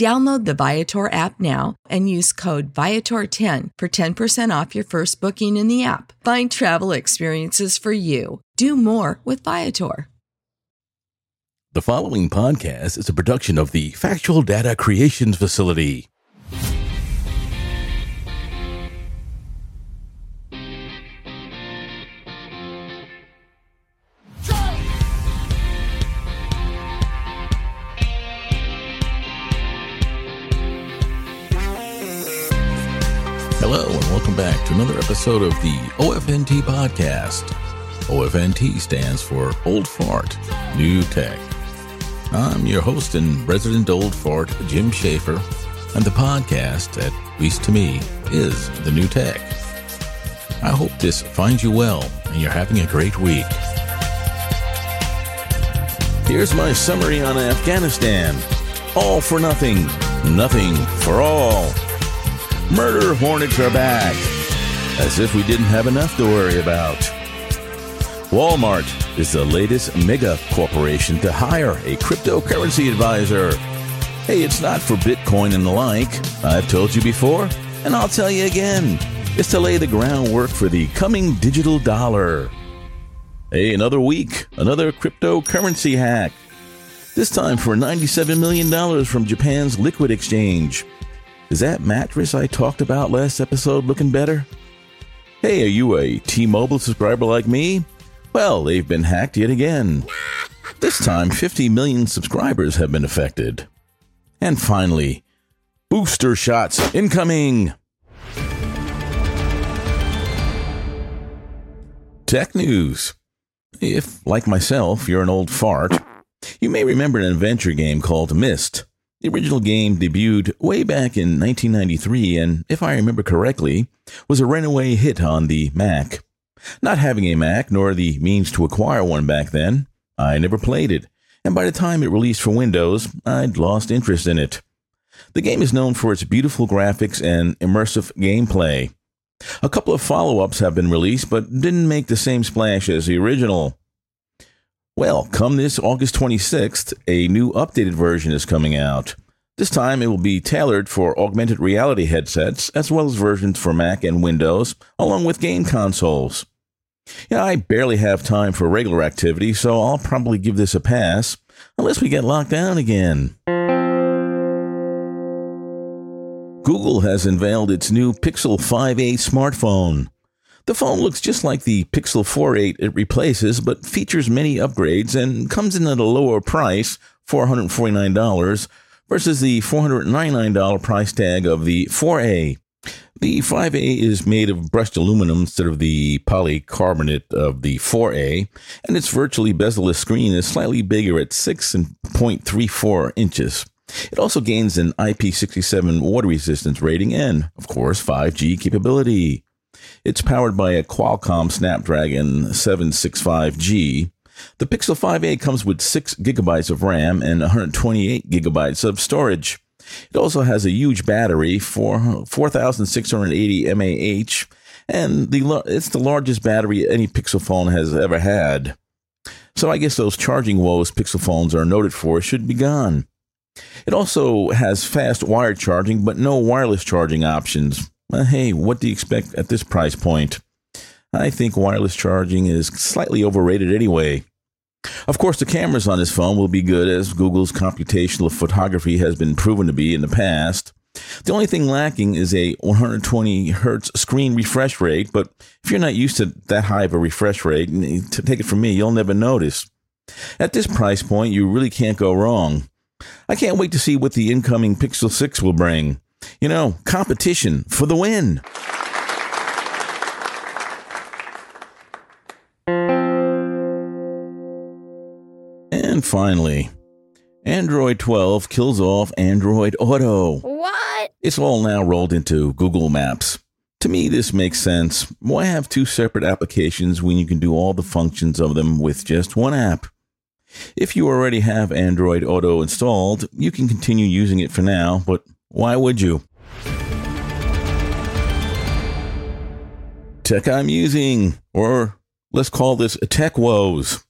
Download the Viator app now and use code Viator10 for 10% off your first booking in the app. Find travel experiences for you. Do more with Viator. The following podcast is a production of the Factual Data Creations Facility. To another episode of the OFNT podcast. OFNT stands for Old Fart, New Tech. I'm your host and resident old fart, Jim Schaefer, and the podcast, at least to me, is the new tech. I hope this finds you well and you're having a great week. Here's my summary on Afghanistan all for nothing, nothing for all. Murder hornets are back, as if we didn't have enough to worry about. Walmart is the latest mega corporation to hire a cryptocurrency advisor. Hey, it's not for Bitcoin and the like. I've told you before, and I'll tell you again. It's to lay the groundwork for the coming digital dollar. Hey, another week, another cryptocurrency hack. This time for $97 million from Japan's Liquid Exchange. Is that mattress I talked about last episode looking better? Hey, are you a T Mobile subscriber like me? Well, they've been hacked yet again. This time, 50 million subscribers have been affected. And finally, booster shots incoming! Tech news. If, like myself, you're an old fart, you may remember an adventure game called Myst. The original game debuted way back in 1993 and, if I remember correctly, was a runaway hit on the Mac. Not having a Mac nor the means to acquire one back then, I never played it, and by the time it released for Windows, I'd lost interest in it. The game is known for its beautiful graphics and immersive gameplay. A couple of follow ups have been released, but didn't make the same splash as the original. Well, come this August 26th, a new updated version is coming out. This time it will be tailored for augmented reality headsets, as well as versions for Mac and Windows, along with game consoles. Yeah, I barely have time for regular activity, so I'll probably give this a pass, unless we get locked down again. Google has unveiled its new Pixel 5a smartphone. The phone looks just like the Pixel 4a it replaces, but features many upgrades and comes in at a lower price, $449, versus the $499 price tag of the 4a. The 5A is made of brushed aluminum instead of the polycarbonate of the 4A, and its virtually bezel-less screen is slightly bigger at 6.34 inches. It also gains an IP67 water resistance rating and, of course, 5G capability. It's powered by a Qualcomm Snapdragon 765G. The Pixel 5a comes with 6 gigabytes of RAM and 128 gigabytes of storage. It also has a huge battery, for 4,680 mAh, and the it's the largest battery any Pixel phone has ever had. So I guess those charging woes Pixel phones are noted for should be gone. It also has fast wired charging, but no wireless charging options. Well, hey, what do you expect at this price point? I think wireless charging is slightly overrated anyway. Of course, the cameras on this phone will be good, as Google's computational photography has been proven to be in the past. The only thing lacking is a 120 hertz screen refresh rate, but if you're not used to that high of a refresh rate, to take it from me, you'll never notice. At this price point, you really can't go wrong. I can't wait to see what the incoming Pixel 6 will bring. You know, competition for the win. And finally, Android 12 kills off Android Auto. What? It's all now rolled into Google Maps. To me, this makes sense. Why have two separate applications when you can do all the functions of them with just one app? If you already have Android Auto installed, you can continue using it for now, but why would you? Tech I'm using, or let's call this tech woes.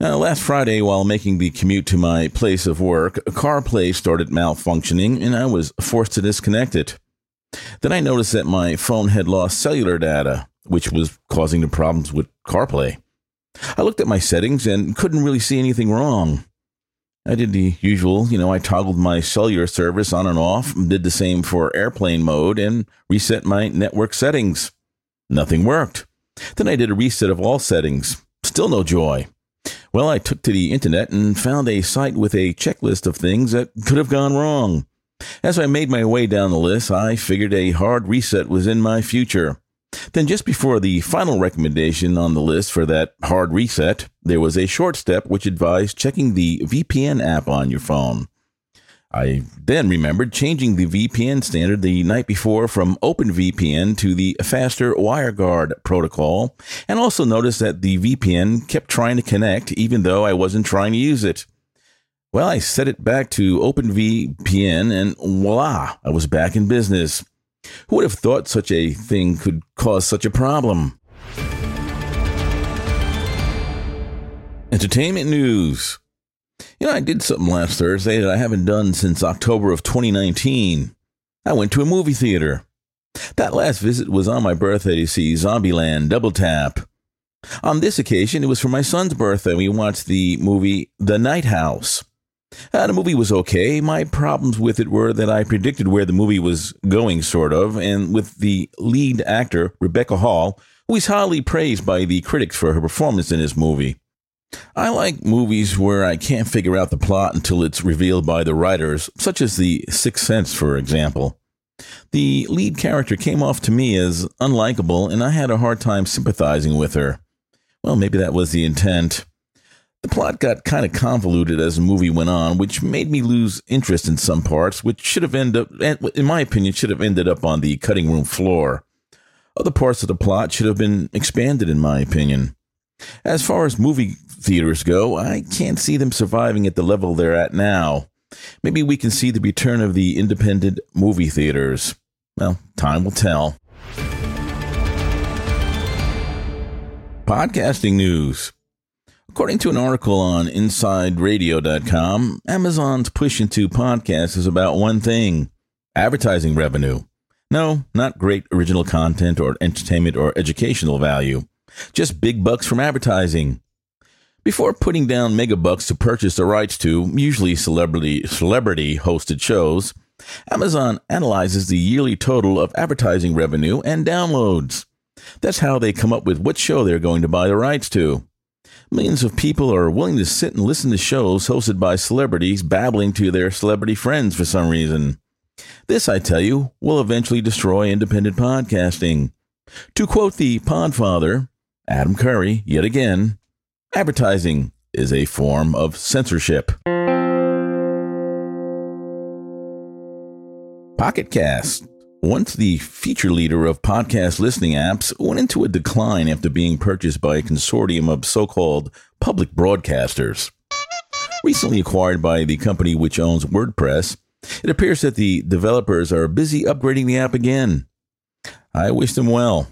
Now, last Friday, while making the commute to my place of work, CarPlay started malfunctioning and I was forced to disconnect it. Then I noticed that my phone had lost cellular data, which was causing the problems with CarPlay. I looked at my settings and couldn't really see anything wrong. I did the usual, you know, I toggled my cellular service on and off, did the same for airplane mode, and reset my network settings. Nothing worked. Then I did a reset of all settings. Still no joy. Well, I took to the internet and found a site with a checklist of things that could have gone wrong. As I made my way down the list, I figured a hard reset was in my future. Then, just before the final recommendation on the list for that hard reset, there was a short step which advised checking the VPN app on your phone. I then remembered changing the VPN standard the night before from OpenVPN to the faster WireGuard protocol, and also noticed that the VPN kept trying to connect even though I wasn't trying to use it. Well, I set it back to OpenVPN, and voila, I was back in business. Who would have thought such a thing could cause such a problem? Entertainment news. You know, I did something last Thursday that I haven't done since October of 2019. I went to a movie theater. That last visit was on my birthday to see Zombieland Double Tap. On this occasion, it was for my son's birthday. We watched the movie The Night House. Uh, the movie was okay. My problems with it were that I predicted where the movie was going, sort of, and with the lead actor, Rebecca Hall, who is highly praised by the critics for her performance in this movie. I like movies where I can't figure out the plot until it's revealed by the writers, such as The Sixth Sense, for example. The lead character came off to me as unlikable, and I had a hard time sympathizing with her. Well, maybe that was the intent. The plot got kind of convoluted as the movie went on, which made me lose interest in some parts, which should have ended up, in my opinion, should have ended up on the cutting room floor. Other parts of the plot should have been expanded, in my opinion. As far as movie theaters go, I can't see them surviving at the level they're at now. Maybe we can see the return of the independent movie theaters. Well, time will tell. Podcasting news. According to an article on InsideRadio.com, Amazon's push into podcasts is about one thing advertising revenue. No, not great original content or entertainment or educational value, just big bucks from advertising. Before putting down megabucks to purchase the rights to, usually celebrity celebrity hosted shows, Amazon analyzes the yearly total of advertising revenue and downloads. That's how they come up with what show they're going to buy the rights to. Millions of people are willing to sit and listen to shows hosted by celebrities babbling to their celebrity friends for some reason. This, I tell you, will eventually destroy independent podcasting. To quote the podfather, Adam Curry, yet again, advertising is a form of censorship. Pocket Cast once the feature leader of podcast listening apps went into a decline after being purchased by a consortium of so called public broadcasters. Recently acquired by the company which owns WordPress, It appears that the developers are busy upgrading the app again. I wish them well.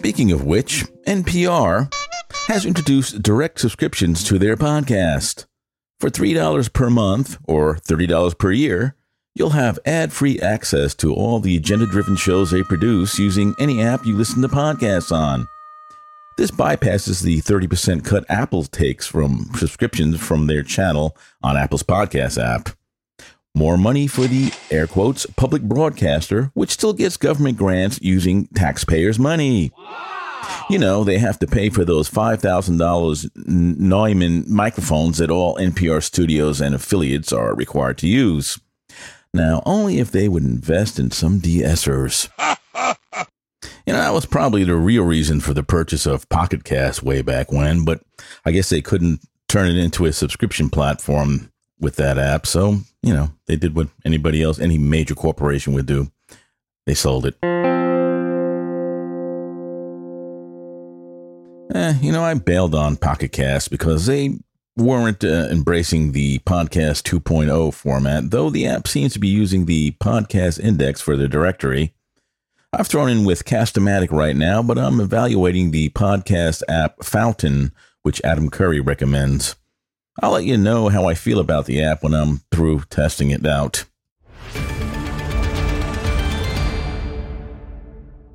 Speaking of which, NPR has introduced direct subscriptions to their podcast. For $3 per month or $30 per year, you'll have ad free access to all the agenda driven shows they produce using any app you listen to podcasts on. This bypasses the 30% cut Apple takes from subscriptions from their channel on Apple's podcast app. More money for the air quotes public broadcaster, which still gets government grants using taxpayers' money. You know, they have to pay for those $5,000 Neumann microphones that all NPR studios and affiliates are required to use. Now, only if they would invest in some de-essers. You know, that was probably the real reason for the purchase of Pocket Cast way back when, but I guess they couldn't turn it into a subscription platform with that app. So, you know, they did what anybody else, any major corporation would do. They sold it. You know, I bailed on Pocket Cast because they weren't uh, embracing the Podcast 2.0 format, though the app seems to be using the podcast index for the directory. I've thrown in with Castamatic right now, but I'm evaluating the podcast app Fountain, which Adam Curry recommends. I'll let you know how I feel about the app when I'm through testing it out.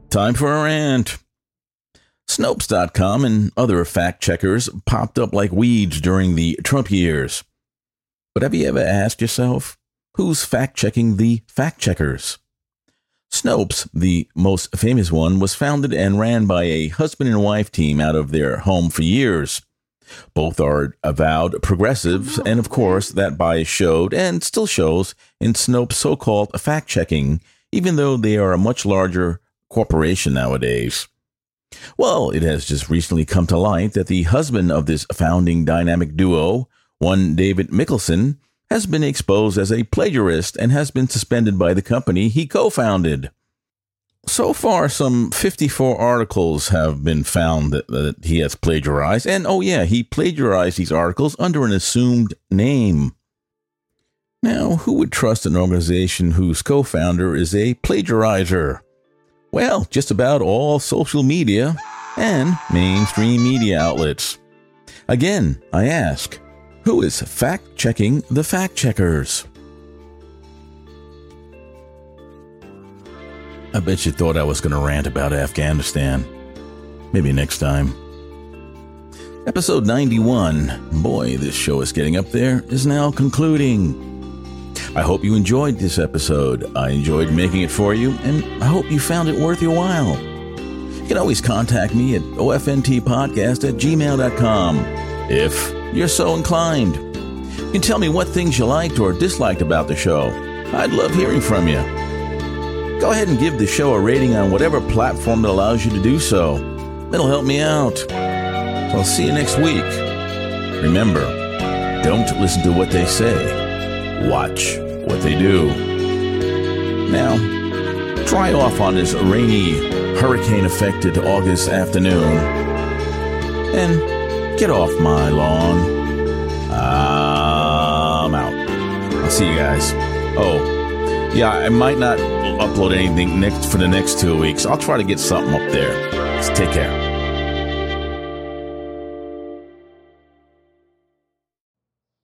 Time for a rant. Snopes.com and other fact checkers popped up like weeds during the Trump years. But have you ever asked yourself, who's fact checking the fact checkers? Snopes, the most famous one, was founded and ran by a husband and wife team out of their home for years. Both are avowed progressives, and of course, that bias showed and still shows in Snopes' so called fact checking, even though they are a much larger corporation nowadays. Well, it has just recently come to light that the husband of this founding dynamic duo, one David Mikkelson, has been exposed as a plagiarist and has been suspended by the company he co founded. So far, some 54 articles have been found that, that, he has plagiarized. And oh, yeah, he plagiarized these articles under an assumed name. Now, who would trust an organization whose co founder is a plagiarizer? Well, just about all social media and mainstream media outlets. Again, I ask, who is fact checking the fact checkers? I bet you thought I was going to rant about Afghanistan. Maybe next time. Episode 91, boy, this show is getting up there, is now concluding. I hope you enjoyed this episode. I enjoyed making it for you, and I hope you found it worth your while. You can always contact me at ofntpodcast at gmail.com if you're so inclined. You can tell me what things you liked or disliked about the show. I'd love hearing from you. Go ahead and give the show a rating on whatever platform that allows you to do so. It'll help me out. So I'll see you next week. Remember, don't listen to what they say, watch what they do. Now, try off on this rainy, hurricane affected August afternoon and get off my lawn. I'm out. I'll see you guys. Oh, yeah, I might not upload anything next for the next two weeks. I'll try to get something up there. Take care.